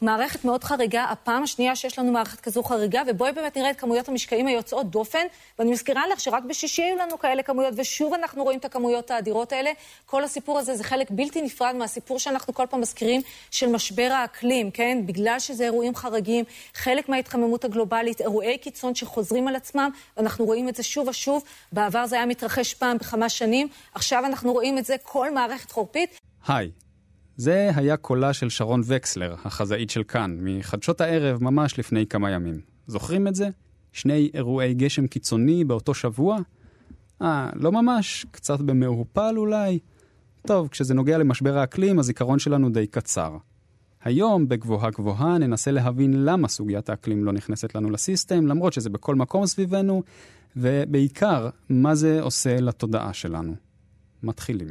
מערכת מאוד חריגה, הפעם השנייה שיש לנו מערכת כזו חריגה, ובואי באמת נראה את כמויות המשקעים היוצאות דופן, ואני מזכירה לך שרק בשישי היו לנו כאלה כמויות, ושוב אנחנו רואים את הכמויות האדירות האלה. כל הסיפור הזה זה חלק בלתי נפרד מהסיפור שאנחנו כל פעם מזכירים של משבר האקלים, כן? בגלל שזה אירועים חריגים, חלק מההתחממות הגלובלית, אירועי קיצון שחוזרים על עצמם, ואנחנו רואים את זה שוב ושוב. בעבר זה היה מתרחש פעם בכמה שנים, עכשיו אנחנו רואים את זה כל מערכת חורפית. היי. זה היה קולה של שרון וקסלר, החזאית של כאן, מחדשות הערב ממש לפני כמה ימים. זוכרים את זה? שני אירועי גשם קיצוני באותו שבוע? אה, לא ממש, קצת במעורפל אולי. טוב, כשזה נוגע למשבר האקלים, הזיכרון שלנו די קצר. היום, בגבוהה גבוהה, ננסה להבין למה סוגיית האקלים לא נכנסת לנו לסיסטם, למרות שזה בכל מקום סביבנו, ובעיקר, מה זה עושה לתודעה שלנו. מתחילים.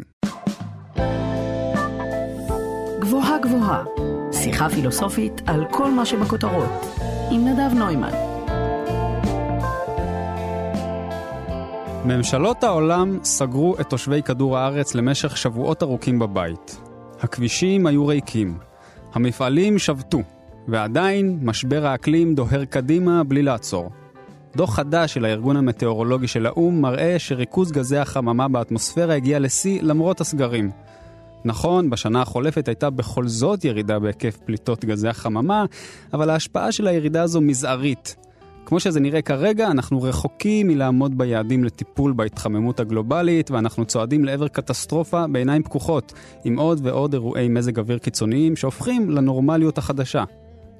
גבוהה גבוהה, שיחה פילוסופית על כל מה שבכותרות, עם נדב נוימן. ממשלות העולם סגרו את תושבי כדור הארץ למשך שבועות ארוכים בבית. הכבישים היו ריקים, המפעלים שבתו, ועדיין משבר האקלים דוהר קדימה בלי לעצור. דוח חדש של הארגון המטאורולוגי של האו"ם מראה שריכוז גזי החממה באטמוספירה הגיע לשיא למרות הסגרים. נכון, בשנה החולפת הייתה בכל זאת ירידה בהיקף פליטות גזי החממה, אבל ההשפעה של הירידה הזו מזערית. כמו שזה נראה כרגע, אנחנו רחוקים מלעמוד ביעדים לטיפול בהתחממות הגלובלית, ואנחנו צועדים לעבר קטסטרופה בעיניים פקוחות, עם עוד ועוד אירועי מזג אוויר קיצוניים שהופכים לנורמליות החדשה.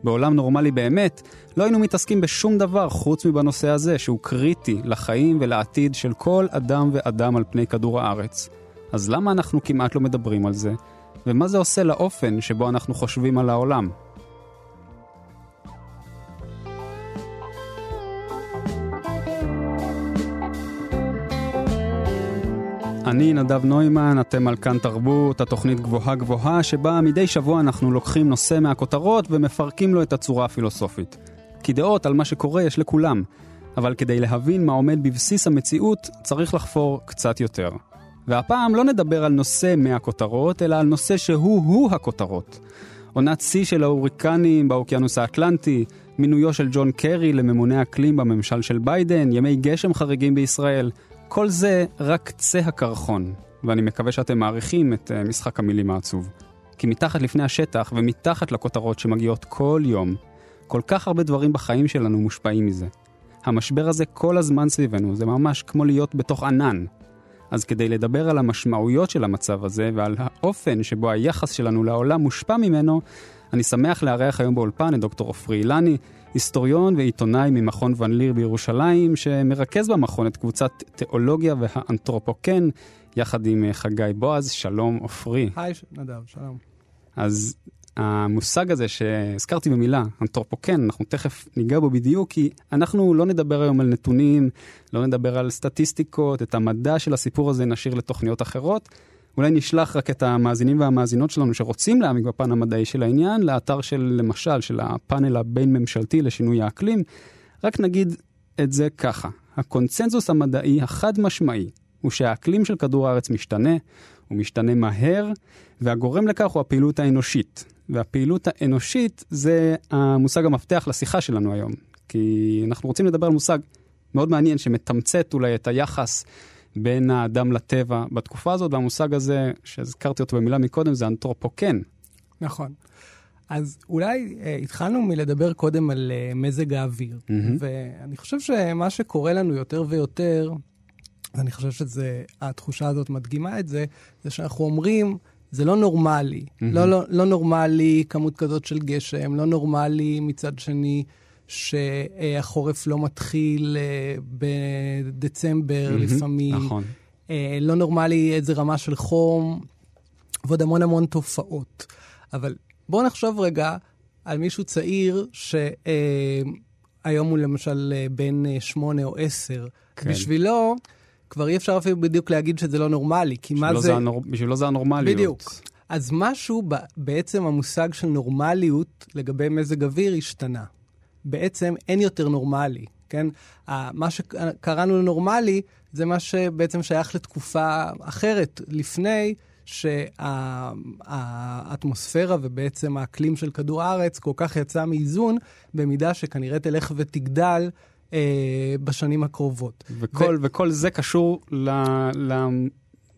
בעולם נורמלי באמת, לא היינו מתעסקים בשום דבר חוץ מבנושא הזה, שהוא קריטי לחיים ולעתיד של כל אדם ואדם על פני כדור הארץ. אז למה אנחנו כמעט לא מדברים על זה? ומה זה עושה לאופן שבו אנחנו חושבים על העולם? אני נדב נוימן, אתם על כאן תרבות, התוכנית גבוהה גבוהה, שבה מדי שבוע אנחנו לוקחים נושא מהכותרות ומפרקים לו את הצורה הפילוסופית. כי דעות על מה שקורה יש לכולם, אבל כדי להבין מה עומד בבסיס המציאות, צריך לחפור קצת יותר. והפעם לא נדבר על נושא מהכותרות, אלא על נושא שהוא-הוא הכותרות. עונת שיא של ההוריקנים באוקיינוס האטלנטי, מינויו של ג'ון קרי לממונה אקלים בממשל של ביידן, ימי גשם חריגים בישראל, כל זה רק קצה הקרחון, ואני מקווה שאתם מעריכים את uh, משחק המילים העצוב. כי מתחת לפני השטח ומתחת לכותרות שמגיעות כל יום, כל כך הרבה דברים בחיים שלנו מושפעים מזה. המשבר הזה כל הזמן סביבנו, זה ממש כמו להיות בתוך ענן. אז כדי לדבר על המשמעויות של המצב הזה ועל האופן שבו היחס שלנו לעולם מושפע ממנו, אני שמח לארח היום באולפן את דוקטור עופרי אילני, היסטוריון ועיתונאי ממכון ון ליר בירושלים, שמרכז במכון את קבוצת תיאולוגיה והאנתרופוקן, יחד עם חגי בועז. שלום, עופרי. היי, נדב, שלום. אז המושג הזה שהזכרתי במילה, אנתרופוקן, אנחנו תכף ניגע בו בדיוק, כי אנחנו לא נדבר היום על נתונים, לא נדבר על סטטיסטיקות, את המדע של הסיפור הזה נשאיר לתוכניות אחרות. אולי נשלח רק את המאזינים והמאזינות שלנו שרוצים להעמיק בפן המדעי של העניין, לאתר של, למשל, של הפאנל הבין-ממשלתי לשינוי האקלים. רק נגיד את זה ככה, הקונצנזוס המדעי החד-משמעי הוא שהאקלים של כדור הארץ משתנה, הוא משתנה מהר, והגורם לכך הוא הפעילות האנושית. והפעילות האנושית זה המושג המפתח לשיחה שלנו היום. כי אנחנו רוצים לדבר על מושג מאוד מעניין שמתמצת אולי את היחס בין האדם לטבע בתקופה הזאת, והמושג הזה, שהזכרתי אותו במילה מקודם, זה אנתרופוקן. נכון. אז אולי אה, התחלנו מלדבר קודם על אה, מזג האוויר, mm-hmm. ואני חושב שמה שקורה לנו יותר ויותר, ואני חושב שהתחושה הזאת מדגימה את זה, זה שאנחנו אומרים, זה לא נורמלי. Mm-hmm. לא, לא, לא נורמלי כמות כזאת של גשם, לא נורמלי מצד שני שהחורף לא מתחיל אה, בדצמבר mm-hmm. לפעמים. נכון. אה, לא נורמלי איזה רמה של חום, ועוד המון המון תופעות. אבל בואו נחשוב רגע על מישהו צעיר שהיום הוא למשל בן שמונה או עשר. כן. בשבילו... כבר אי אפשר אפילו בדיוק להגיד שזה לא נורמלי, כי מה זה... זה הנור... בשבילו זה הנורמליות. בדיוק. אז משהו, ב... בעצם המושג של נורמליות לגבי מזג אוויר השתנה. בעצם אין יותר נורמלי, כן? מה שקראנו לנורמלי זה מה שבעצם שייך לתקופה אחרת, לפני שהאטמוספירה ובעצם האקלים של כדור הארץ כל כך יצא מאיזון, במידה שכנראה תלך ותגדל אה, בשנים הקרובות. וכל, ו... וכל זה קשור ל... ל...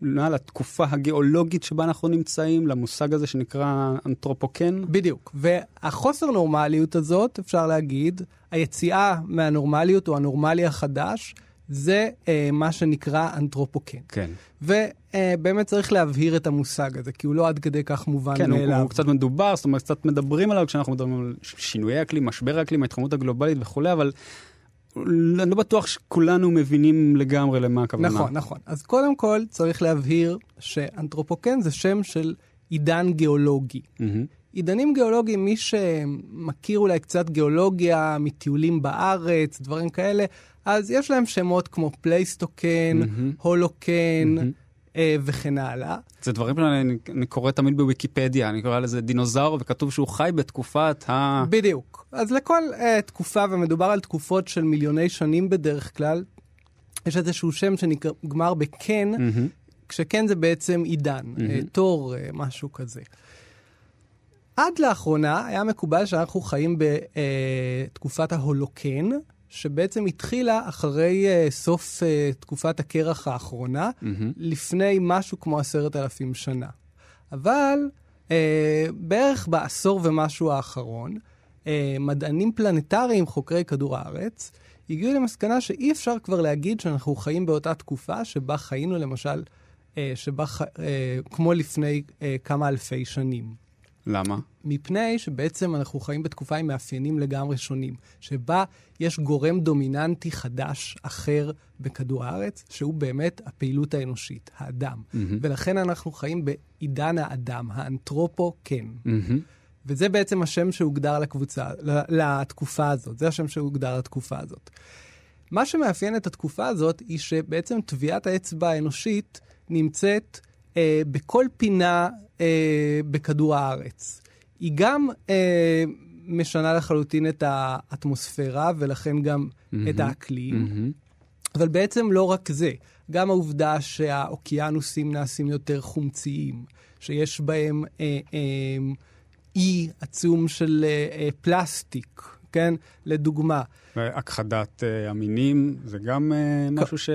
לתקופה הגיאולוגית שבה אנחנו נמצאים, למושג הזה שנקרא אנתרופוקן. בדיוק. והחוסר נורמליות הזאת, אפשר להגיד, היציאה מהנורמליות או הנורמלי החדש, זה אה, מה שנקרא אנתרופוקן. כן. ובאמת אה, צריך להבהיר את המושג הזה, כי הוא לא עד כדי כך מובן כן, מאליו. כן, הוא, הוא קצת מדובר, זאת אומרת, קצת מדברים עליו כשאנחנו מדברים על שינויי אקלים, משבר האקלים, ההתחממות הגלובלית וכולי, אבל אני לא בטוח שכולנו מבינים לגמרי למה הכוונה. נכון, נכון. אז קודם כל צריך להבהיר שאנתרופוקן זה שם של עידן גיאולוגי. Mm-hmm. עידנים גיאולוגיים, מי שמכיר אולי קצת גיאולוגיה מטיולים בארץ, דברים כאלה, אז יש להם שמות כמו פלייסטוקן, mm-hmm. הולוקן mm-hmm. אה, וכן הלאה. זה דברים שאני אני קורא תמיד בוויקיפדיה, אני קורא לזה דינוזאור, וכתוב שהוא חי בתקופת ה... בדיוק. אז לכל אה, תקופה, ומדובר על תקופות של מיליוני שנים בדרך כלל, יש איזשהו שם שנגמר בקן, mm-hmm. כשקן זה בעצם עידן, mm-hmm. תור, משהו כזה. עד לאחרונה היה מקובל שאנחנו חיים בתקופת ההולוקן, שבעצם התחילה אחרי uh, סוף uh, תקופת הקרח האחרונה, mm-hmm. לפני משהו כמו עשרת אלפים שנה. אבל uh, בערך בעשור ומשהו האחרון, uh, מדענים פלנטריים, חוקרי כדור הארץ, הגיעו למסקנה שאי אפשר כבר להגיד שאנחנו חיים באותה תקופה שבה חיינו למשל, uh, שבה, uh, כמו לפני uh, כמה אלפי שנים. למה? מפני שבעצם אנחנו חיים בתקופה עם מאפיינים לגמרי שונים, שבה יש גורם דומיננטי חדש, אחר, בכדור הארץ, שהוא באמת הפעילות האנושית, האדם. Mm-hmm. ולכן אנחנו חיים בעידן האדם, האנתרופו-כן. Mm-hmm. וזה בעצם השם שהוגדר לקבוצה, לתקופה הזאת, זה השם שהוגדר לתקופה הזאת. מה שמאפיין את התקופה הזאת, היא שבעצם טביעת האצבע האנושית נמצאת אה, בכל פינה אה, בכדור הארץ. היא גם אה, משנה לחלוטין את האטמוספירה ולכן גם mm-hmm, את האקלים, mm-hmm. אבל בעצם לא רק זה, גם העובדה שהאוקיינוסים נעשים יותר חומציים, שיש בהם אה, אה, אי עצום של אה, אה, פלסטיק, כן? לדוגמה. והכחדת uh, המינים, זה גם אה, משהו ש...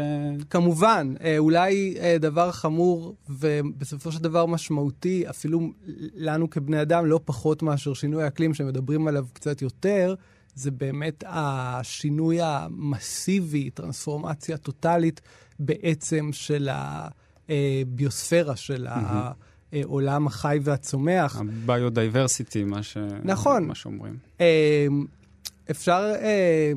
כמובן, אה, אולי דבר חמור ובסופו של דבר משמעותי, אפילו לנו כבני אדם, לא פחות מאשר שינוי האקלים שמדברים עליו קצת יותר, זה באמת השינוי המסיבי, טרנספורמציה טוטאלית בעצם של הביוספירה, של mm-hmm. העולם החי והצומח. ה biodiversity, מה, ש... נכון. מה שאומרים. אפשר אה,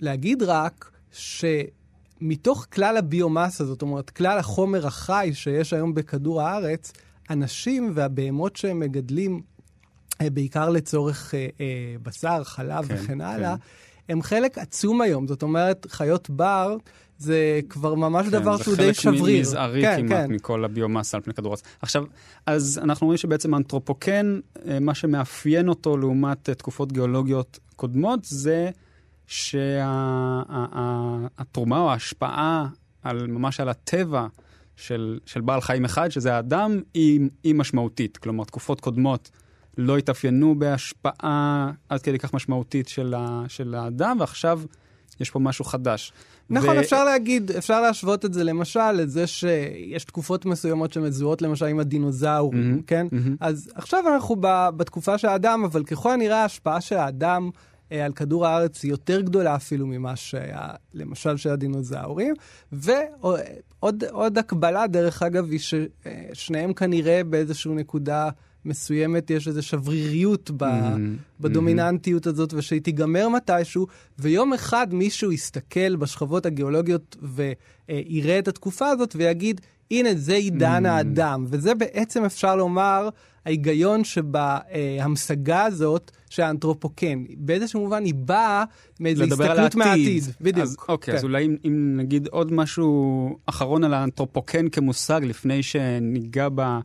להגיד רק שמתוך כלל הביומאסה, זאת אומרת, כלל החומר החי שיש היום בכדור הארץ, אנשים והבהמות שהם מגדלים, אה, בעיקר לצורך אה, אה, בשר, חלב כן, וכן הלאה, כן. הם חלק עצום היום. זאת אומרת, חיות בר... זה כבר ממש כן, דבר שהוא די שבריר. זה חלק מזערי כן, כמעט כן. מכל הביומאסה על פני כדור הארץ. עכשיו, אז אנחנו רואים שבעצם האנתרופוקן, אה, מה שמאפיין אותו לעומת אה, תקופות גיאולוגיות קודמות, זה שהתרומה או ההשפעה על, ממש על הטבע של, של בעל חיים אחד, שזה האדם, היא, היא משמעותית. כלומר, תקופות קודמות לא התאפיינו בהשפעה עד כדי כך משמעותית של, ה, של האדם, ועכשיו יש פה משהו חדש. נכון, ו... אפשר להגיד, אפשר להשוות את זה למשל לזה שיש תקופות מסוימות שמזוהות למשל עם הדינוזאורים, mm-hmm, כן? Mm-hmm. אז עכשיו אנחנו ב, בתקופה של האדם, אבל ככל הנראה ההשפעה של האדם אה, על כדור הארץ היא יותר גדולה אפילו ממה שהיה למשל של הדינוזאורים. ועוד הקבלה, דרך אגב, היא ששניהם כנראה באיזושהי נקודה... מסוימת, יש איזו שבריריות ב, mm-hmm. בדומיננטיות הזאת, ושהיא תיגמר מתישהו, ויום אחד מישהו יסתכל בשכבות הגיאולוגיות ויראה את התקופה הזאת ויגיד, הנה, זה עידן mm-hmm. האדם. וזה בעצם, אפשר לומר, ההיגיון שבהמשגה הזאת שהאנתרופוקן, באיזשהו מובן היא באה מאיזו הסתכלות מהעתיד. בדיוק. אז, אוקיי, כן. אז אולי אם, אם נגיד עוד משהו אחרון על האנתרופוקן כמושג, לפני שניגע ב...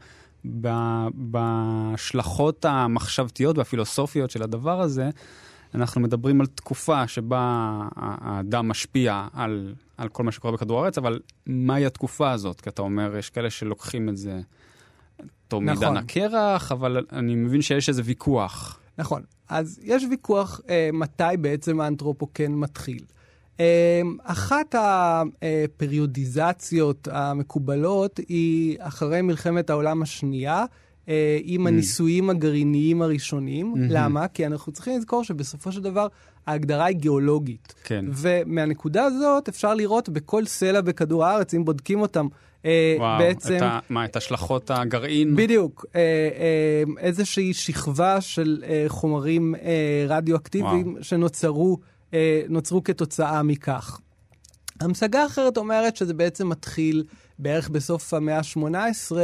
בהשלכות המחשבתיות והפילוסופיות של הדבר הזה, אנחנו מדברים על תקופה שבה האדם משפיע על, על כל מה שקורה בכדור הארץ, אבל מהי התקופה הזאת? כי אתה אומר, יש כאלה שלוקחים את זה תור נכון. מעידן הקרח, אבל אני מבין שיש איזה ויכוח. נכון. אז יש ויכוח אה, מתי בעצם האנתרופוקן מתחיל. אה, אחת הפריודיזציות המקובלות היא אחרי מלחמת העולם השנייה, אה, עם mm. הניסויים הגרעיניים הראשונים. Mm-hmm. למה? כי אנחנו צריכים לזכור שבסופו של דבר ההגדרה היא גיאולוגית. כן. ומהנקודה הזאת אפשר לראות בכל סלע בכדור הארץ, אם בודקים אותם, אה, וואו, בעצם... את ה, מה, את השלכות הגרעין? בדיוק. אה, איזושהי שכבה של חומרים רדיואקטיביים וואו. שנוצרו נוצרו כתוצאה מכך. המשגה אחרת אומרת שזה בעצם מתחיל בערך בסוף המאה ה-18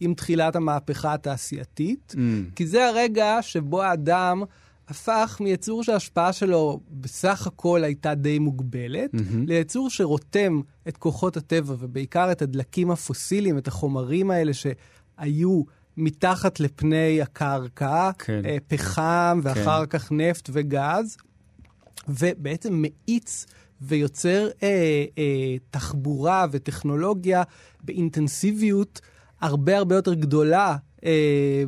עם תחילת המהפכה התעשייתית, mm. כי זה הרגע שבו האדם הפך מיצור שההשפעה שלו בסך הכל הייתה די מוגבלת, mm-hmm. ליצור שרותם את כוחות הטבע, ובעיקר את הדלקים הפוסיליים, את החומרים האלה שהיו מתחת לפני הקרקע, כן. אה, פחם, ואחר כן. כך נפט וגז, ובעצם מאיץ ויוצר אה, אה, תחבורה וטכנולוגיה באינטנסיביות הרבה הרבה יותר גדולה. אה,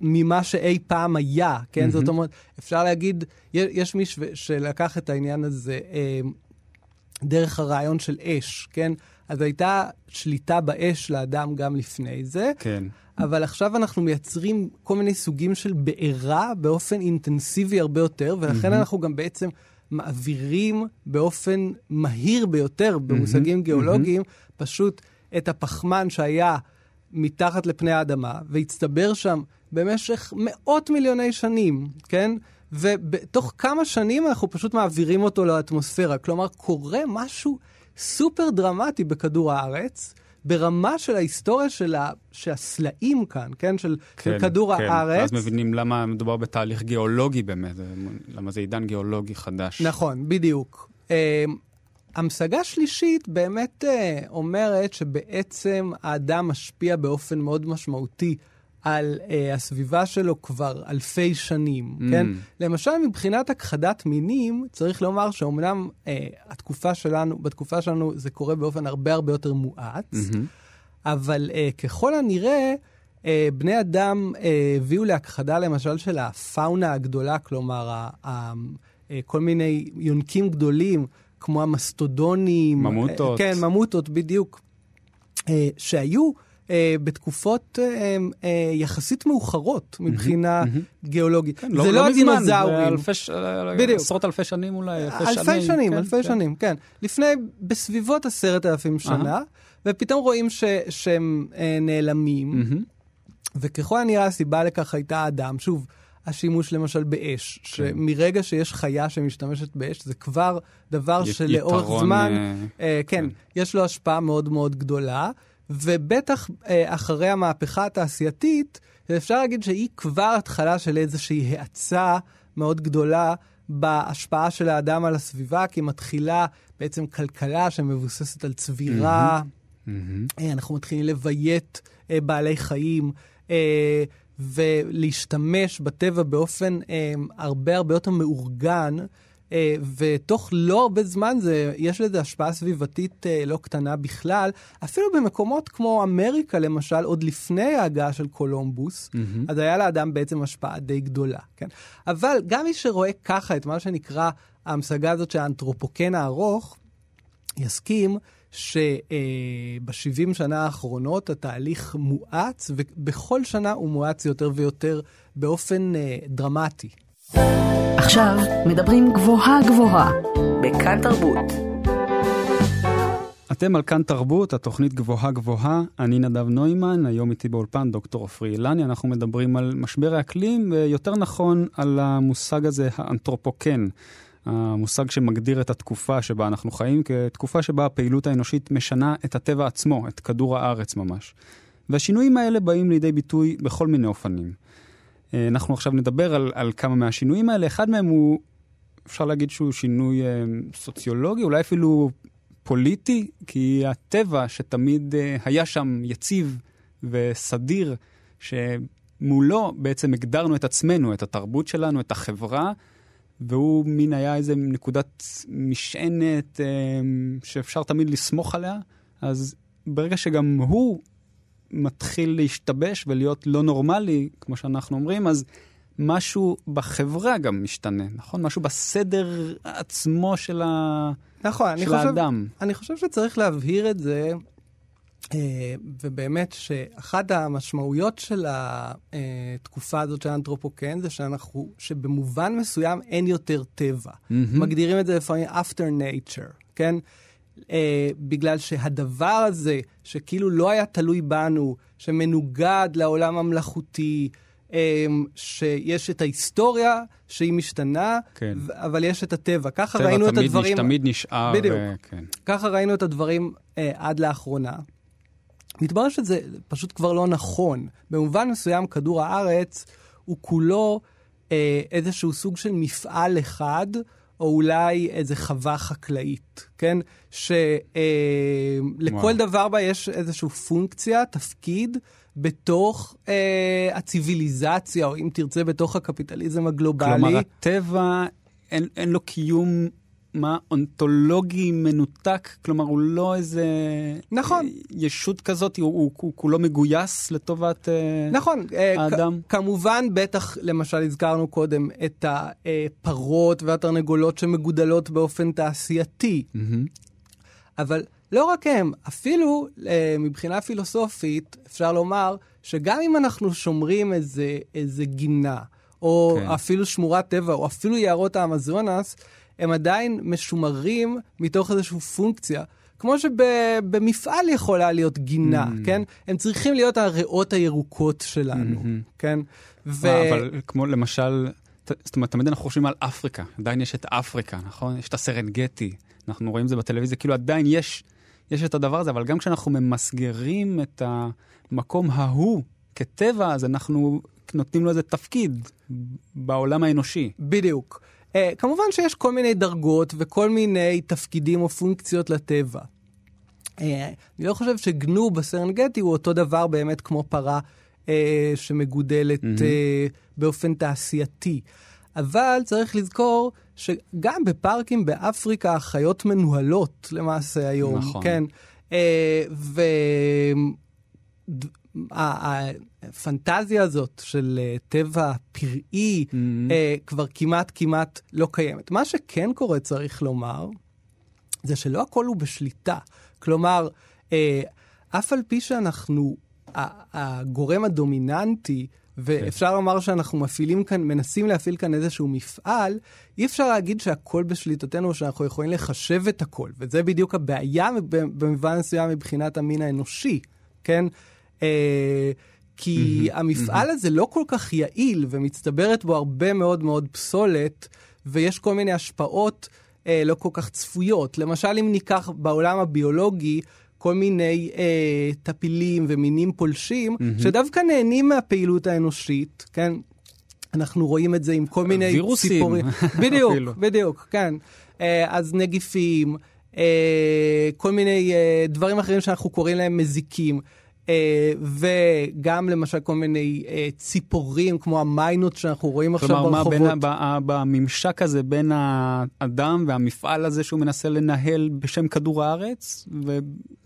ממה שאי פעם היה, כן? Mm-hmm. זאת אומרת, אפשר להגיד, יש מי שלקח את העניין הזה אה, דרך הרעיון של אש, כן? אז הייתה שליטה באש לאדם גם לפני זה. כן. אבל עכשיו אנחנו מייצרים כל מיני סוגים של בעירה באופן אינטנסיבי הרבה יותר, ולכן mm-hmm. אנחנו גם בעצם מעבירים באופן מהיר ביותר, במושגים mm-hmm. גיאולוגיים, mm-hmm. פשוט את הפחמן שהיה מתחת לפני האדמה, והצטבר שם במשך מאות מיליוני שנים, כן? ובתוך כמה שנים אנחנו פשוט מעבירים אותו לאטמוספירה. כלומר, קורה משהו סופר דרמטי בכדור הארץ, ברמה של ההיסטוריה של, ה, של הסלעים כאן, כן? של, כן, של כדור כן. הארץ. ואז מבינים למה מדובר בתהליך גיאולוגי באמת, למה זה עידן גיאולוגי חדש. נכון, בדיוק. Uh, המשגה שלישית באמת uh, אומרת שבעצם האדם משפיע באופן מאוד משמעותי על uh, הסביבה שלו כבר אלפי שנים, mm. כן? למשל, מבחינת הכחדת מינים, צריך לומר שאומנם uh, התקופה שלנו, בתקופה שלנו זה קורה באופן הרבה הרבה יותר מואץ, mm-hmm. אבל uh, ככל הנראה, uh, בני אדם uh, הביאו להכחדה למשל של הפאונה הגדולה, כלומר, uh, uh, כל מיני יונקים גדולים, כמו המסטודונים. ממוטות. Uh, כן, ממוטות, בדיוק. Uh, שהיו אה, בתקופות אה, אה, יחסית מאוחרות מבחינה. גיאולוגית. כן, זה לא, לא הדינוזאורים. זה ש... בדיוק. עשרות אלפי שנים אולי, אלפי, אלפי שנים. שנים, כן, אלפי כן. שנים, כן. לפני, בסביבות עשרת אלפים שנה. ופתאום רואים ש, שהם אה, נעלמים. וככל הנראה הסיבה לכך הייתה אדם. שוב, השימוש למשל באש, כן. שמרגע שיש חיה שמשתמשת באש, זה כבר דבר שלאורך זמן, אה, אה, כן, כן, יש לו השפעה מאוד מאוד גדולה. ובטח אה, אחרי המהפכה התעשייתית, אפשר להגיד שהיא כבר התחלה של איזושהי האצה מאוד גדולה בהשפעה של האדם על הסביבה, כי מתחילה בעצם כלכלה שמבוססת על צבירה. Mm-hmm. Mm-hmm. אנחנו מתחילים לביית אה, בעלי חיים. ולהשתמש בטבע באופן אה, הרבה הרבה יותר מאורגן, ותוך לא הרבה זמן זה, יש לזה השפעה סביבתית אה, לא קטנה בכלל. אפילו במקומות כמו אמריקה, למשל, עוד לפני ההגעה של קולומבוס, mm-hmm. אז היה לאדם בעצם השפעה די גדולה, כן? אבל גם מי שרואה ככה את מה שנקרא ההמשגה הזאת של האנתרופוקן הארוך, יסכים שב-70 שנה האחרונות התהליך מואץ, ובכל שנה הוא מואץ יותר ויותר באופן אה, דרמטי. עכשיו מדברים גבוהה גבוהה, בכאן תרבות. אתם על כאן תרבות, התוכנית גבוהה גבוהה, אני נדב נוימן, היום איתי באולפן דוקטור עפרי אילני, אנחנו מדברים על משבר האקלים, ויותר נכון על המושג הזה, האנתרופוקן. המושג שמגדיר את התקופה שבה אנחנו חיים כתקופה שבה הפעילות האנושית משנה את הטבע עצמו, את כדור הארץ ממש. והשינויים האלה באים לידי ביטוי בכל מיני אופנים. אה, אנחנו עכשיו נדבר על, על כמה מהשינויים האלה. אחד מהם הוא, אפשר להגיד שהוא שינוי אה, סוציולוגי, אולי אפילו פוליטי, כי הטבע שתמיד אה, היה שם יציב וסדיר, שמולו בעצם הגדרנו את עצמנו, את התרבות שלנו, את החברה, והוא מין היה איזה נקודת משענת שאפשר תמיד לסמוך עליה, אז ברגע שגם הוא מתחיל להשתבש ולהיות לא נורמלי, כמו שאנחנו אומרים, אז משהו בחברה גם משתנה, נכון? משהו בסדר עצמו של, ה... נכון, של אני חושב, האדם. אני חושב שצריך להבהיר את זה, אה, ובאמת שאחת המשמעויות של התקופה הזאת של האנתרופוקן זה שאנחנו, שבמובן מסוים אין יותר טבע. מהמם. מגדירים את זה לפעמים after nature, כן? אה, בגלל שהדבר הזה, שכאילו לא היה תלוי בנו, שמנוגד לעולם המלאכותי, אה, שיש את ההיסטוריה שהיא משתנה, כן. אבל יש את הטבע. ככה ראינו את הדברים... נש... תמיד נשאר. בדיוק. ו... כן. ככה ראינו את הדברים אה, עד לאחרונה. מתברר שזה פשוט כבר לא נכון. במובן מסוים, כדור הארץ הוא כולו אה, איזשהו סוג של מפעל אחד, או אולי איזה חווה חקלאית, כן? שלכל וואו. דבר בה יש איזושהי פונקציה, תפקיד, בתוך אה, הציוויליזציה, או אם תרצה, בתוך הקפיטליזם הגלובלי. כלומר, הטבע, אין, אין לו קיום, מה, אונתולוגי מנותק? כלומר, הוא לא איזה... נכון. ישות כזאת, הוא, הוא, הוא כולו מגויס לטובת... אה, נכון, אה, כ- האדם. כמובן, בטח, למשל, הזכרנו קודם את הפרות והתרנגולות שמגודלות באופן תעשייתי, מהמם. אבל לא רק הם, אפילו אה, מבחינה פילוסופית, אפשר לומר שגם אם אנחנו שומרים איזה, איזה גינה, או. כן. אפילו שמורת טבע, או אפילו יערות האמזונס, הם עדיין משומרים מתוך איזושהי פונקציה. כמו שבמפעל יכולה להיות גינה, Mm. כן? הם צריכים להיות הריאות הירוקות שלנו, Mhm. כן? ו... אה, אבל כמו למשל, זאת אומרת, תמיד אנחנו חושבים על אפריקה, עדיין יש את אפריקה, נכון? יש את הסרנגטי, אנחנו רואים את זה בטלוויזיה, כאילו עדיין יש, יש את הדבר הזה, אבל גם כשאנחנו ממסגרים את המקום ההוא כטבע, אז אנחנו נותנים לו איזה תפקיד בעולם האנושי. בדיוק. Uh, כמובן שיש כל מיני דרגות וכל מיני תפקידים או פונקציות לטבע. Uh, אני לא חושב שגנו בסרנגטי הוא אותו דבר באמת כמו פרה uh, שמגודלת מהמם. uh, באופן תעשייתי. אבל צריך לזכור שגם בפארקים באפריקה החיות מנוהלות למעשה היום, נכון. כן? Uh, ו... הפנטזיה הזאת של אה, טבע פראי Mhm. אה, כבר כמעט כמעט לא קיימת. מה שכן קורה, צריך לומר, זה שלא הכל הוא בשליטה. כלומר, אה, אף על פי שאנחנו הגורם הדומיננטי, ואפשר לומר שאנחנו מפעילים כאן, מנסים להפעיל כאן איזשהו מפעל, אי אפשר להגיד שהכל בשליטתנו, שאנחנו יכולים לחשב את הכל. וזה בדיוק הבעיה במובן מסוים מבחינת המין האנושי, כן? אה, כי המפעל הזה לא כל כך יעיל, ומצטברת בו הרבה מאוד מאוד פסולת, ויש כל מיני השפעות אה, לא כל כך צפויות. למשל, אם ניקח בעולם הביולוגי, כל מיני אה, טפילים ומינים פולשים, שדווקא נהנים מהפעילות האנושית, כן? אנחנו רואים את זה עם כל מיני וירוסים, ציפורים. בדיוק. בדיוק, כן. אה, אז נגיפים, אה, כל מיני אה, דברים אחרים שאנחנו קוראים להם מזיקים. אה, וגם למשל כל מיני אה, ציפורים כמו המיינות שאנחנו רואים עכשיו כלומר, מה ברחובות. בין, בממשק הזה בין האדם והמפעל הזה שהוא מנסה לנהל בשם כדור הארץ,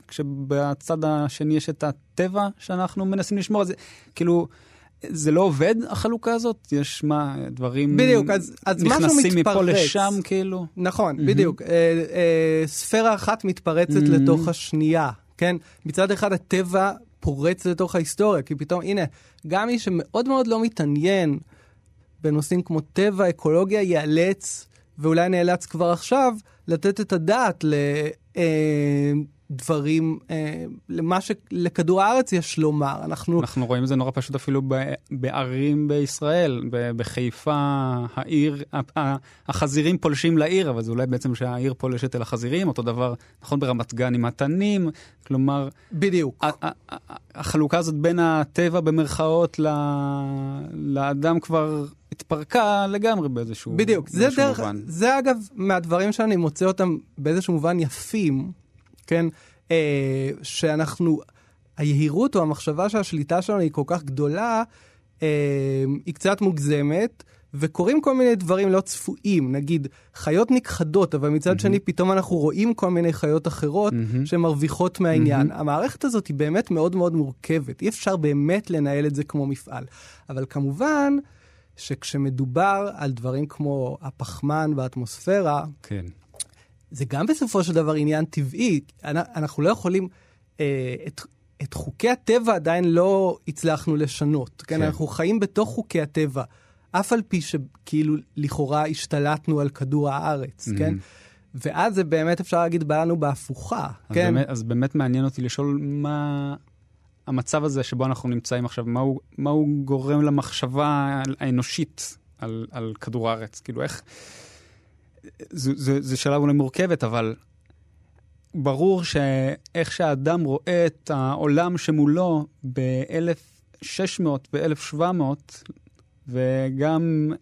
וכשבצד השני יש את הטבע שאנחנו מנסים לשמור זה, כאילו, זה לא עובד החלוקה הזאת? יש מה, דברים בדיוק, אז- אז נכנסים מפה. לשם, כאילו? נכון, mm-hmm. בדיוק. אה, אה, ספירה אחת מתפרצת mm-hmm. לתוך השנייה, כן? מצד אחד הטבע פורץ לתוך ההיסטוריה, כי פתאום, הנה, גם מי שמאוד מאוד לא מתעניין בנושאים כמו טבע, אקולוגיה, ייאלץ, ואולי נאלץ כבר עכשיו, לתת את הדעת לדברים, אה, למה שלכדור הארץ יש לומר. אנחנו... אנחנו רואים את זה נורא פשוט אפילו ב- בערים בישראל, ב- בחיפה, העיר, החזירים פולשים לעיר, אבל זה אולי בעצם שהעיר פולשת אל החזירים, אותו דבר, נכון, ברמת גן עם התנים, כלומר, בדיוק. החלוקה הזאת בין הטבע במרכאות ל- לאדם כבר התפרקה לגמרי באיזשהו, בדיוק, זה באיזשהו דרך, מובן. זה אגב מהדברים שאני מוצא אותם באיזשהו מובן יפים, כן? אה, שאנחנו, היהירות או המחשבה שהשליטה שלנו היא כל כך גדולה, אה, היא קצת מוגזמת, וקורים כל מיני דברים לא צפויים, נגיד חיות נכחדות, אבל מצד mm-hmm. שני פתאום אנחנו רואים כל מיני חיות אחרות mm-hmm. שמרוויחות מהעניין. Mm-hmm. המערכת הזאת היא באמת מאוד מאוד מורכבת, אי אפשר באמת לנהל את זה כמו מפעל. אבל כמובן שכשמדובר על דברים כמו הפחמן באטמוספירה, כן. זה גם בסופו של דבר עניין טבעי. אנחנו לא יכולים, אה, את, את חוקי הטבע עדיין לא הצלחנו לשנות. כן? כן. אנחנו חיים בתוך חוקי הטבע. אף על פי שכאילו לכאורה השתלטנו על כדור הארץ, mm-hmm. כן? ואז זה באמת, אפשר להגיד, בא לנו בהפוכה, אז כן? באמת, אז באמת מעניין אותי לשאול מה המצב הזה שבו אנחנו נמצאים עכשיו, מה הוא, מה הוא גורם למחשבה האנושית על, על כדור הארץ? כאילו, איך... זו שאלה אולי מורכבת, אבל ברור שאיך שהאדם רואה את העולם שמולו ב-1600 ב-1700, וגם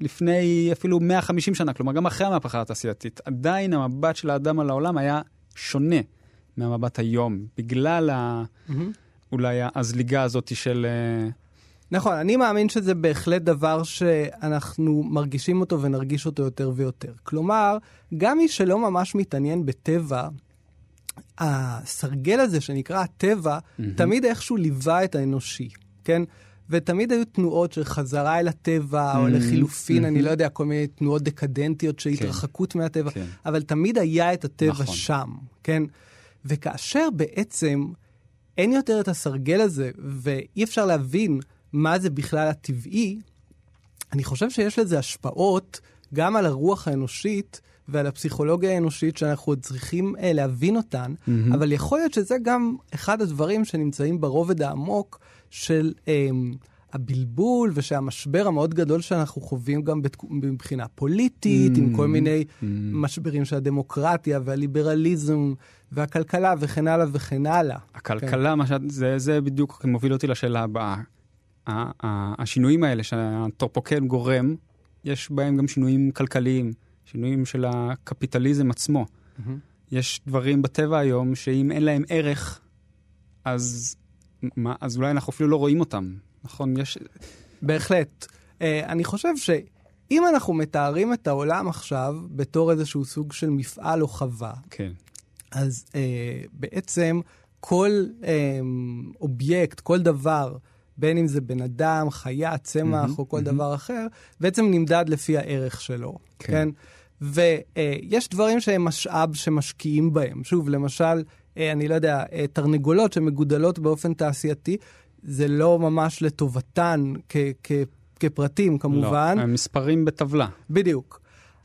לפני אפילו 150 שנה, כלומר גם אחרי המהפכה התעשייתית, עדיין המבט של האדם על העולם היה שונה מהמבט היום, בגלל ה... mm-hmm. אולי הזליגה הזאת של... נכון, אני מאמין שזה בהחלט דבר שאנחנו מרגישים אותו ונרגיש אותו יותר ויותר. כלומר, גם מי שלא ממש מתעניין בטבע, הסרגל הזה שנקרא הטבע, mm-hmm. תמיד איכשהו ליווה את האנושי, כן? ותמיד היו תנועות של חזרה אל הטבע, mm-hmm, או לחילופין, mm-hmm. אני לא יודע, כל מיני תנועות דקדנטיות של כן, התרחקות מהטבע, כן. אבל תמיד היה את הטבע נכון. שם, כן? וכאשר בעצם אין יותר את הסרגל הזה, ואי אפשר להבין מה זה בכלל הטבעי, אני חושב שיש לזה השפעות גם על הרוח האנושית ועל הפסיכולוגיה האנושית שאנחנו עוד צריכים אה, להבין אותן, mm-hmm. אבל יכול להיות שזה גם אחד הדברים שנמצאים ברובד העמוק של אה, הבלבול ושהמשבר המאוד גדול שאנחנו חווים גם בתק... מבחינה פוליטית, mm-hmm. עם כל מיני mm-hmm. משברים של הדמוקרטיה והליברליזם והכלכלה וכן הלאה וכן הלאה. הכלכלה, כן. שאת, זה, זה בדיוק מוביל אותי לשאלה הבאה. השינויים האלה שהטורפוקן גורם, יש בהם גם שינויים כלכליים, שינויים של הקפיטליזם עצמו. Mm-hmm. יש דברים בטבע היום שאם אין להם ערך, אז, מה, אז אולי אנחנו אפילו לא רואים אותם, נכון? יש... בהחלט. Uh, אני חושב שאם אנחנו מתארים את העולם עכשיו בתור איזשהו סוג של מפעל או חווה, כן. אז uh, בעצם כל um, אובייקט, כל דבר, בין אם זה בן אדם, חיה, צמח mm-hmm, או כל mm-hmm. דבר אחר, בעצם נמדד לפי הערך שלו, כן? כן? ויש uh, דברים שהם משאב שמשקיעים בהם. שוב, למשל, uh, אני לא יודע, uh, תרנגולות שמגודלות באופן תעשייתי, זה לא ממש לטובתן כ- כ- כפרטים, כמובן. לא, הם מספרים בטבלה. בדיוק.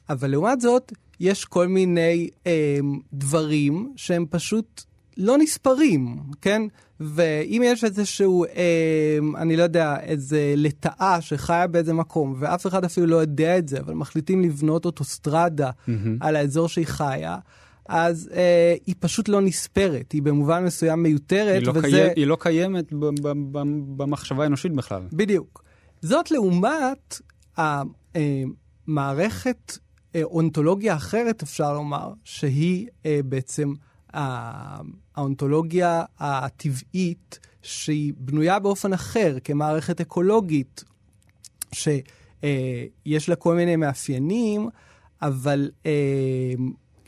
אבל לעומת זאת, יש כל מיני אה, דברים שהם פשוט לא נספרים, כן? ואם יש איזשהו, אה, אני לא יודע, איזה לטאה שחיה באיזה מקום, ואף אחד אפילו לא יודע את זה, אבל מחליטים לבנות אוטוסטרדה mm-hmm. על האזור שהיא חיה, אז אה, היא פשוט לא נספרת, היא במובן מסוים מיותרת, היא לא, וזה... קיים, היא לא קיימת במחשבה האנושית בכלל. בדיוק. זאת לעומת המערכת אה, אונתולוגיה אחרת, אפשר לומר, שהיא אה, בעצם האונתולוגיה הטבעית, שהיא בנויה באופן אחר, כמערכת אקולוגית, שיש לה כל מיני מאפיינים, אבל אה,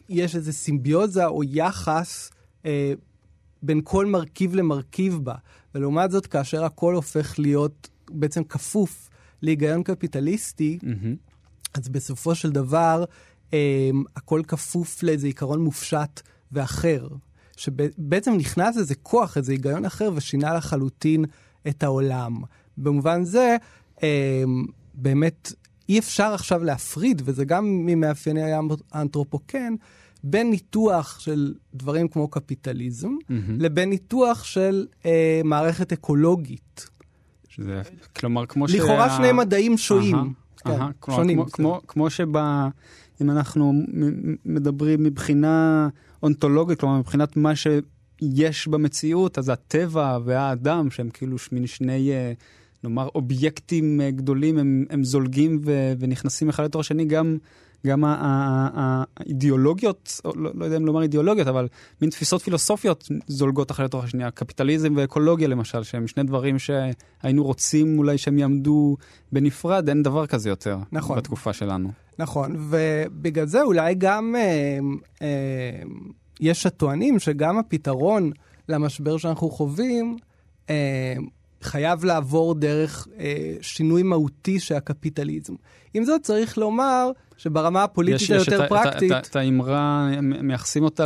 יש איזו סימביוזה או יחס אה, בין כל מרכיב למרכיב בה. ולעומת זאת, כאשר הכל הופך להיות בעצם כפוף להיגיון קפיטליסטי, mm-hmm. אז בסופו של דבר, אה, הכל כפוף לאיזה עיקרון מופשט ואחר, שבעצם נכנס איזה כוח, איזה היגיון אחר, ושינה לחלוטין את העולם. במובן זה, אה, באמת אי אפשר עכשיו להפריד, וזה גם ממאפייני האנתרופוקן, בין ניתוח של דברים כמו קפיטליזם, mm-hmm. לבין ניתוח של אה, מערכת אקולוגית. שזה, כלומר, כמו ש... לכאורה. שני מדעים שועים. Aha, כן, כלומר, שונים. כמו, כמו, כמו שבה, אם אנחנו מדברים מבחינה אונתולוגית, כלומר, מבחינת מה שיש במציאות, אז הטבע והאדם, שהם כאילו מין שני... אה, נאמר, אובייקטים אה, גדולים, הם, הם זולגים ו, ונכנסים אחד לתור השני, גם גם האידיאולוגיות, לא, לא יודע אם לומר אידיאולוגיות, אבל מין תפיסות פילוסופיות זולגות אחת לתוך השנייה. קפיטליזם ואקולוגיה למשל, שהם שני דברים שהיינו רוצים אולי שהם יעמדו בנפרד, אין דבר כזה יותר נכון. בתקופה שלנו. נכון, ובגלל זה אולי גם אה, אה, יש הטוענים שגם הפתרון למשבר שאנחנו חווים, אה, חייב לעבור דרך אה, שינוי מהותי של הקפיטליזם. עם זאת, צריך לומר שברמה הפוליטית היותר פרקטית... יש את האמרה, מייחסים אותה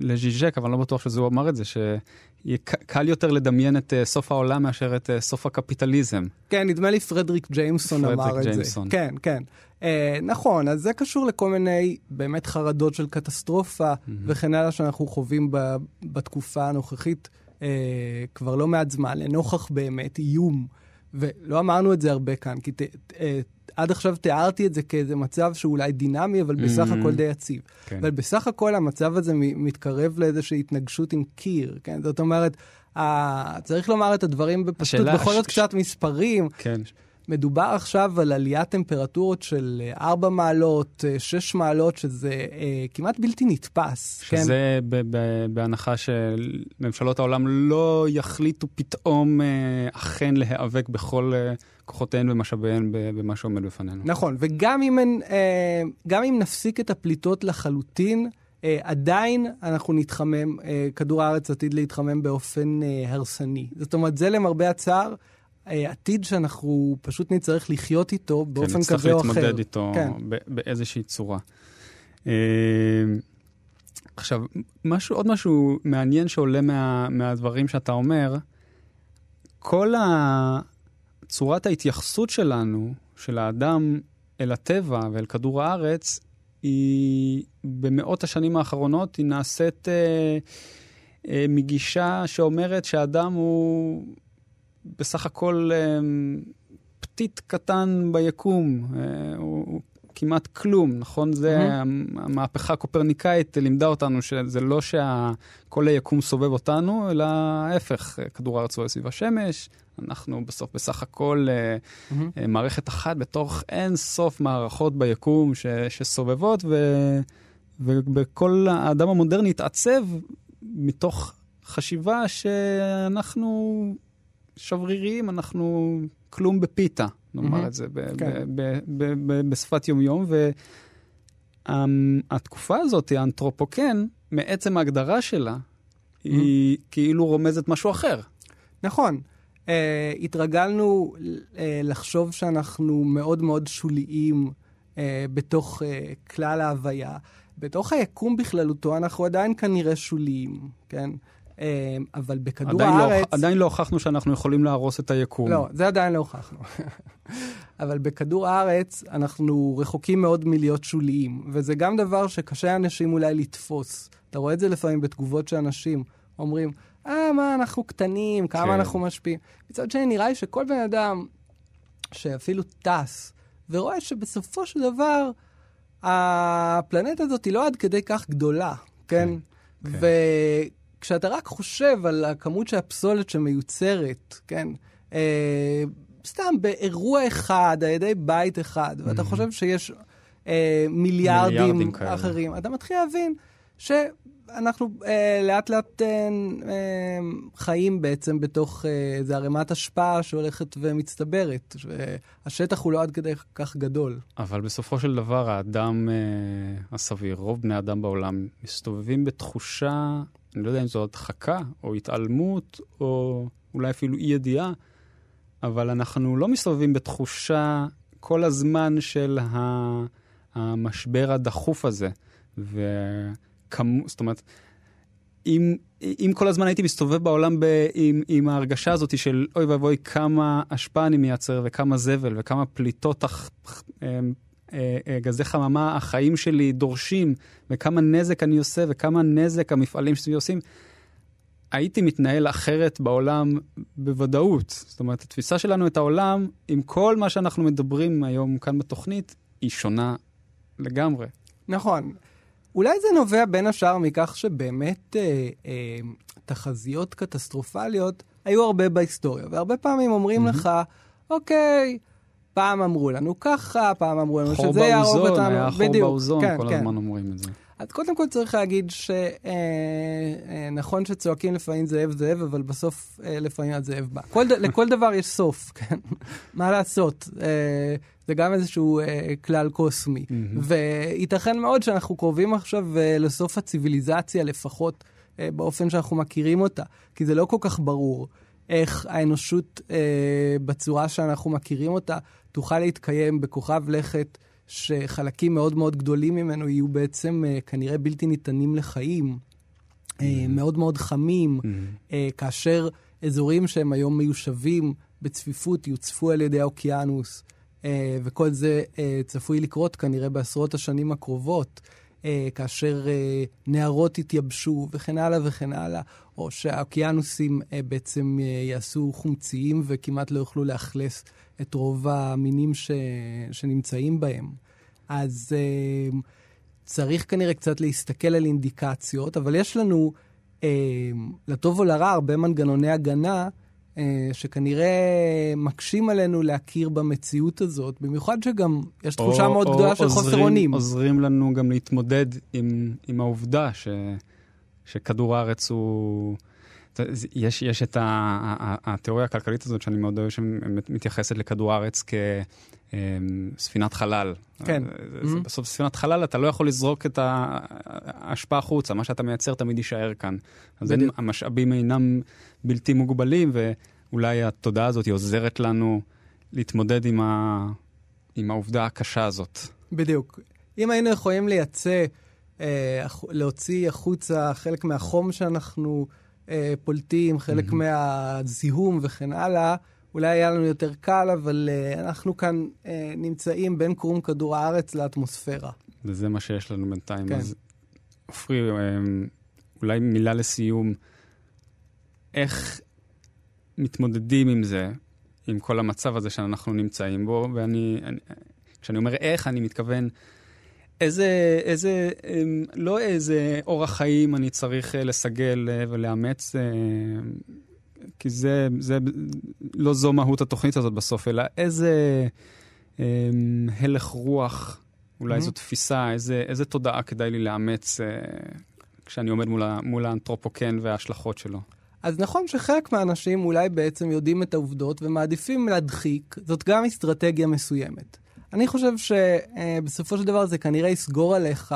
לז'יז'ק, אבל אני לא בטוח שזה הוא אמר את זה, שיהיה קל יותר לדמיין את uh, סוף העולם מאשר את uh, סוף הקפיטליזם. כן, נדמה לי פרדריק ג'יימסון פרדריק אמר ג'יימסון. את זה. כן, כן. Uh, נכון, אז זה קשור לכל מיני באמת חרדות של קטסטרופה mm-hmm. וכן הלאה שאנחנו חווים ב, בתקופה הנוכחית. אה, כבר לא מעט זמן, לנוכח באמת איום. ולא אמרנו את זה הרבה כאן, כי ת, אה, עד עכשיו תיארתי את זה כאיזה מצב שאולי דינמי, אבל בסך mm-hmm. הכל די יציב. כן. אבל בסך הכל המצב הזה מתקרב לאיזושהי התנגשות עם קיר, כן? זאת אומרת, אה, צריך לומר את הדברים בפשטות, בכל זאת ש... קצת מספרים. כן. מדובר עכשיו על עליית טמפרטורות של 4 אה, מעלות, 6 אה, מעלות, שזה אה, כמעט בלתי נתפס. כן? שזה כן? ב- ב- בהנחה שממשלות העולם לא יחליטו פתאום אה, אכן להיאבק בכל אה, כוחותיהן ומשאביהן במה שעומד בפנינו. נכון, וגם אם, אין, אה, גם אם נפסיק את הפליטות לחלוטין, Uh, עדיין אנחנו נתחמם, uh, כדור הארץ עתיד להתחמם באופן uh, הרסני. זאת אומרת, זה למרבה הצער אה, עתיד שאנחנו פשוט נצטרך לחיות איתו באופן כן, כזה או אחר. כן, נצטרך להתמודד איתו כן. באיזושהי צורה. אה, עכשיו, משהו, עוד משהו מעניין שעולה מה, מהדברים שאתה אומר, כל צורת ההתייחסות שלנו, של האדם אל הטבע ואל כדור הארץ, היא במאות השנים האחרונות, היא נעשית אה, אה, מגישה שאומרת שהאדם הוא בסך הכל אמ, פתית קטן ביקום, אה, הוא כמעט כלום, נכון? זה mm-hmm. המהפכה הקופרניקאית לימדה אותנו שזה לא שכל היקום סובב אותנו, אלא ההפך, כדור הארץ הוא סביב השמש, אנחנו בסוף בסך הכל mm-hmm. מערכת אחת בתוך אין סוף מערכות ביקום ש, שסובבות, ו, ובכל האדם המודרני התעצב מתוך חשיבה שאנחנו שבריריים, אנחנו כלום בפיתה, נאמר mm-hmm. את זה כן. בשפת יומיום. והתקופה הזאת, האנתרופוקן, מעצם ההגדרה שלה, mm-hmm. היא כאילו רומזת משהו אחר. נכון. Uh, התרגלנו uh, לחשוב שאנחנו מאוד מאוד שוליים uh, בתוך uh, כלל ההוויה. בתוך היקום בכללותו אנחנו עדיין כנראה שוליים, כן? אה, אבל בכדור עדיין לא הארץ... לא, עדיין לא הוכחנו שאנחנו יכולים להרוס את היקום. לא, זה עדיין לא הוכחנו. אבל בכדור הארץ אנחנו רחוקים מאוד מלהיות שוליים, וזה גם דבר שקשה לאנשים אולי לתפוס. אתה רואה את זה לפעמים בתגובות שאנשים אומרים, אה, מה, אנחנו קטנים, כמה כן. אנחנו משפיעים. מצד שני, נראה לי שכל בן אדם שאפילו טס, ורואה שבסופו של דבר הפלנטה הזאת היא לא עד כדי כך גדולה, כן? כן. כן. כשאתה רק חושב על הכמות של הפסולת שמיוצרת, כן, אה, סתם באירוע אחד, על ידי בית אחד, ואתה mm-hmm. חושב שיש אה, מיליארדים, מיליארדים אחרים. אתה מתחיל להבין שאנחנו אה, לאט לאט אה, אה, חיים בעצם בתוך אה, איזו ערימת השפעה שהולכת ומצטברת, והשטח הוא לא עד כדי כך גדול. אבל בסופו של דבר, האדם אה, הסביר, רוב בני האדם בעולם, מסתובבים בתחושה אני לא יודע אם זו הדחקה או התעלמות או אולי אפילו אי ידיעה, אבל אנחנו לא מסתובבים בתחושה כל הזמן של המשבר הדחוף הזה. וכמו, זאת אומרת, אם, אם כל הזמן הייתי מסתובב בעולם ב, עם, עם ההרגשה הזאת של אוי ואבוי כמה אשפה אני מייצר וכמה זבל וכמה פליטות אה, אה, גזי חממה החיים שלי דורשים, וכמה נזק אני עושה, וכמה נזק המפעלים שלי עושים, הייתי מתנהל אחרת בעולם בוודאות. זאת אומרת, התפיסה שלנו את העולם, עם כל מה שאנחנו מדברים היום כאן בתוכנית, היא שונה לגמרי. נכון. אולי זה נובע בין השאר מכך שבאמת אה, אה, תחזיות קטסטרופליות היו הרבה בהיסטוריה, והרבה פעמים אומרים mm-hmm. לך, אוקיי, פעם אמרו לנו ככה, פעם אמרו לנו חור שזה יהרוג אותנו. באוזון, היה חור בדיוק, באוזון, כן, כל כן. הזמן אומרים את זה. אז קודם כל צריך להגיד שנכון שצועקים לפעמים זאב זאב, אבל בסוף אה, לפעמים הזאב בא. כל, לכל דבר יש סוף, כן? מה לעשות? אה, זה גם איזשהו אה, כלל קוסמי. וייתכן מאוד שאנחנו קרובים עכשיו אה, לסוף הציוויליזציה, לפחות אה, באופן שאנחנו מכירים אותה, כי זה לא כל כך ברור איך האנושות אה, בצורה שאנחנו מכירים אותה תוכל להתקיים בכוכב לכת. שחלקים מאוד מאוד גדולים ממנו יהיו בעצם אה, כנראה בלתי ניתנים לחיים, אה, מאוד מאוד חמים, אה, כאשר אזורים שהם היום מיושבים בצפיפות יוצפו על ידי האוקיינוס, אה, וכל זה אה, צפוי לקרות כנראה בעשרות השנים הקרובות. אה, כאשר אה, נהרות יתייבשו וכן הלאה וכן הלאה, או שהאוקיינוסים אה, בעצם אה, יעשו חומציים וכמעט לא יוכלו לאכלס את רוב המינים ש... שנמצאים בהם. אז אה, צריך כנראה קצת להסתכל על אינדיקציות, אבל יש לנו, אה, לטוב או לרע, הרבה מנגנוני הגנה שכנראה מקשים עלינו להכיר במציאות הזאת, במיוחד שגם יש תחושה או- מאוד או גדולה של עוזרים- חוסר אונים. עוזרים לנו גם להתמודד עם, עם העובדה ש, שכדור הארץ הוא... יש, יש את ה, ה, ה, התיאוריה הכלכלית הזאת שאני מאוד אוהב, שמתייחסת לכדור הארץ כספינת חלל. כן. Mhm. בסוף ספינת חלל אתה לא יכול לזרוק את ההשפעה החוצה, מה שאתה מייצר תמיד יישאר כאן. אז אין, בדיוק. המשאבים אינם בלתי מוגבלים, ואולי התודעה הזאת היא עוזרת לנו להתמודד עם, ה, עם העובדה הקשה הזאת. בדיוק. אם היינו יכולים לייצא, אה, להוציא החוצה חלק מהחום שאנחנו אה, פולטים, חלק מהזיהום וכן הלאה, אולי היה לנו יותר קל, אבל אה, אנחנו כאן אה, נמצאים בין קרום כדור הארץ לאטמוספירה. וזה מה שיש לנו בינתיים. כן. אז עופרי, אמ, אולי מילה לסיום. איך מתמודדים עם זה, עם כל המצב הזה שאנחנו נמצאים בו? ואני, אני, כשאני אומר איך, אני מתכוון איזה, איזה, אמ, לא איזה אורח חיים אני צריך אה, לסגל אה, ולאמץ, אה, כי זה, זה, לא זו מהות התוכנית הזאת בסוף, אלא איזה אמ, הלך רוח, אולי Mhm. זו תפיסה, איזה, איזה תודעה כדאי לי לאמץ אה, כשאני עומד מול, מול האנתרופוקן וההשלכות שלו. אז נכון שחלק מהאנשים אולי בעצם יודעים את העובדות ומעדיפים להדחיק, זאת גם אסטרטגיה מסוימת. אני חושב שבסופו של דבר זה כנראה יסגור עליך,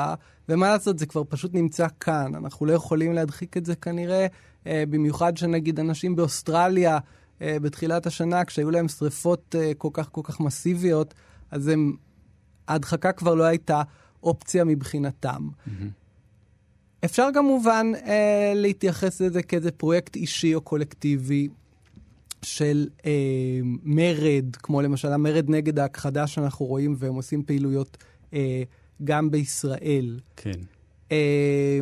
ומה לעשות, זה כבר פשוט נמצא כאן. אנחנו לא יכולים להדחיק את זה כנראה, אה, במיוחד שנגיד אנשים באוסטרליה אה, בתחילת השנה, כשהיו להם שריפות אה, כל כך כל כך מסיביות, אז הם, ההדחקה כבר לא הייתה אופציה מבחינתם. אפשר כמובן אה, להתייחס לזה כאיזה פרויקט אישי או קולקטיבי של אה, מרד, כמו למשל המרד נגד ההכחדה שאנחנו רואים, והם עושים פעילויות אה, גם בישראל. כן. אה,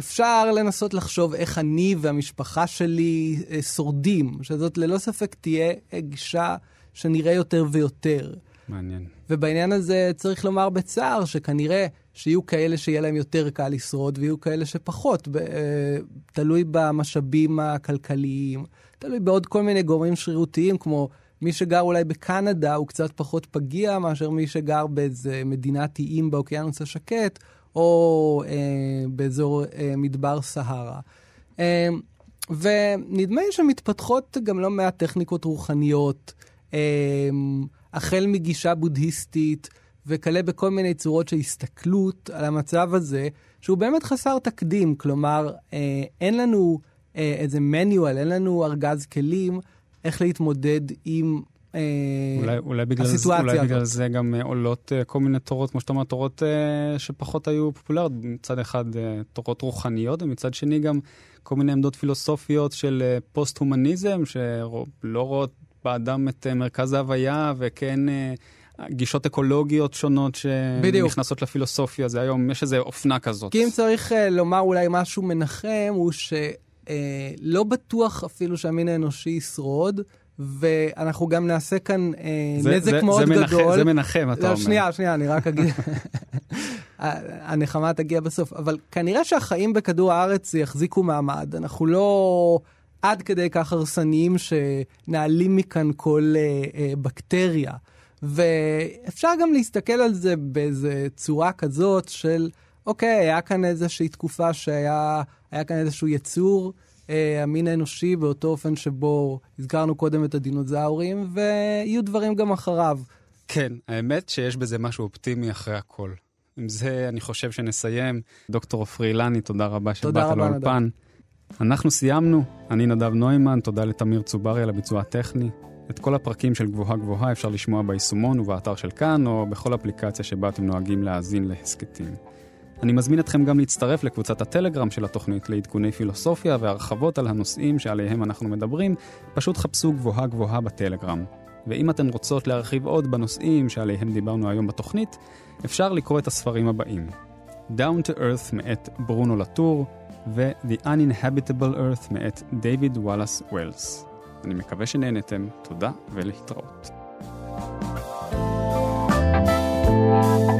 אפשר לנסות לחשוב איך אני והמשפחה שלי אה, שורדים, שזאת ללא ספק תהיה אה, גישה שנראה יותר ויותר. מעניין. ובעניין הזה צריך לומר בצער שכנראה שיהיו כאלה שיהיה להם יותר קל לשרוד ויהיו כאלה שפחות, ב, אה, תלוי במשאבים הכלכליים, תלוי בעוד כל מיני גורמים שרירותיים, כמו מי שגר אולי בקנדה הוא קצת פחות פגיע מאשר מי שגר באיזה מדינת איים באוקיינוס השקט, או אה, באזור אה, מדבר סהרה. אה, ונדמה לי שמתפתחות גם לא מעט טכניקות רוחניות, אה, החל מגישה בודהיסטית וכלה בכל מיני צורות של הסתכלות על המצב הזה, שהוא באמת חסר תקדים. כלומר, אה, אין לנו אה, איזה manual, אין לנו ארגז כלים איך להתמודד עם אולי, אולי, בגלל זה, הסיטואציה אולי בגלל. זה גם אה, עולות אה, כל מיני תורות, כמו שאתה אומר, תורות אה, שפחות היו פופולריות. מצד אחד אה, תורות רוחניות, ומצד שני גם כל מיני עמדות פילוסופיות של אה, פוסט-הומניזם, שלא רואות באדם את אה, מרכז ההוויה, וכן אה, גישות אקולוגיות שונות בדיוק. שנכנסות לפילוסופיה. זה היום, יש איזו אופנה כזאת. כי אם צריך לומר אולי משהו מנחם, הוא שלא בטוח אפילו שהמין האנושי ישרוד, ואנחנו גם נעשה כאן uh, זה- נזק זה- מאוד זה מנחם- גדול. זה מנחם, אתה לא, אומר. שנייה, שנייה, אני רק אגיד... הנחמה תגיע בסוף, אבל כנראה שהחיים בכדור הארץ יחזיקו מעמד. אנחנו לא עד כדי כך הרסניים שנעלים מכאן כל uh, uh, בקטריה. ואפשר גם להסתכל על זה באיזה צורה כזאת של, אוקיי, היה כאן איזושהי תקופה שהיה כאן איזשהו יצור, אה, המין האנושי, באותו אופן שבו הזכרנו קודם את הדינוזאורים, ויהיו דברים גם אחריו. כן, האמת שיש בזה משהו אופטימי אחרי הכל. עם זה אני חושב שנסיים. דוקטור עופרי אילני, תודה רבה שבאת לאולפן. אנחנו סיימנו, אני נדב נוימן, תודה לתמיר צוברי על הביצוע הטכני. את כל הפרקים של גבוהה גבוהה אפשר לשמוע ביישומון ובאתר של כאן, או בכל אפליקציה שבה אתם נוהגים להאזין להסכתים. אני מזמין אתכם גם להצטרף לקבוצת הטלגרם של התוכנית לעדכוני פילוסופיה והרחבות על הנושאים שעליהם אנחנו מדברים, פשוט חפשו גבוהה גבוהה בטלגרם. ואם אתן רוצות להרחיב עוד בנושאים שעליהם דיברנו היום בתוכנית, אפשר לקרוא את הספרים הבאים: Down to Earth מאת ברונו לטור ו-The Uninhabitable Earth מאת דייוויד וואלאס ווילס. אני מקווה שנהנתם, תודה ולהתראות. אתם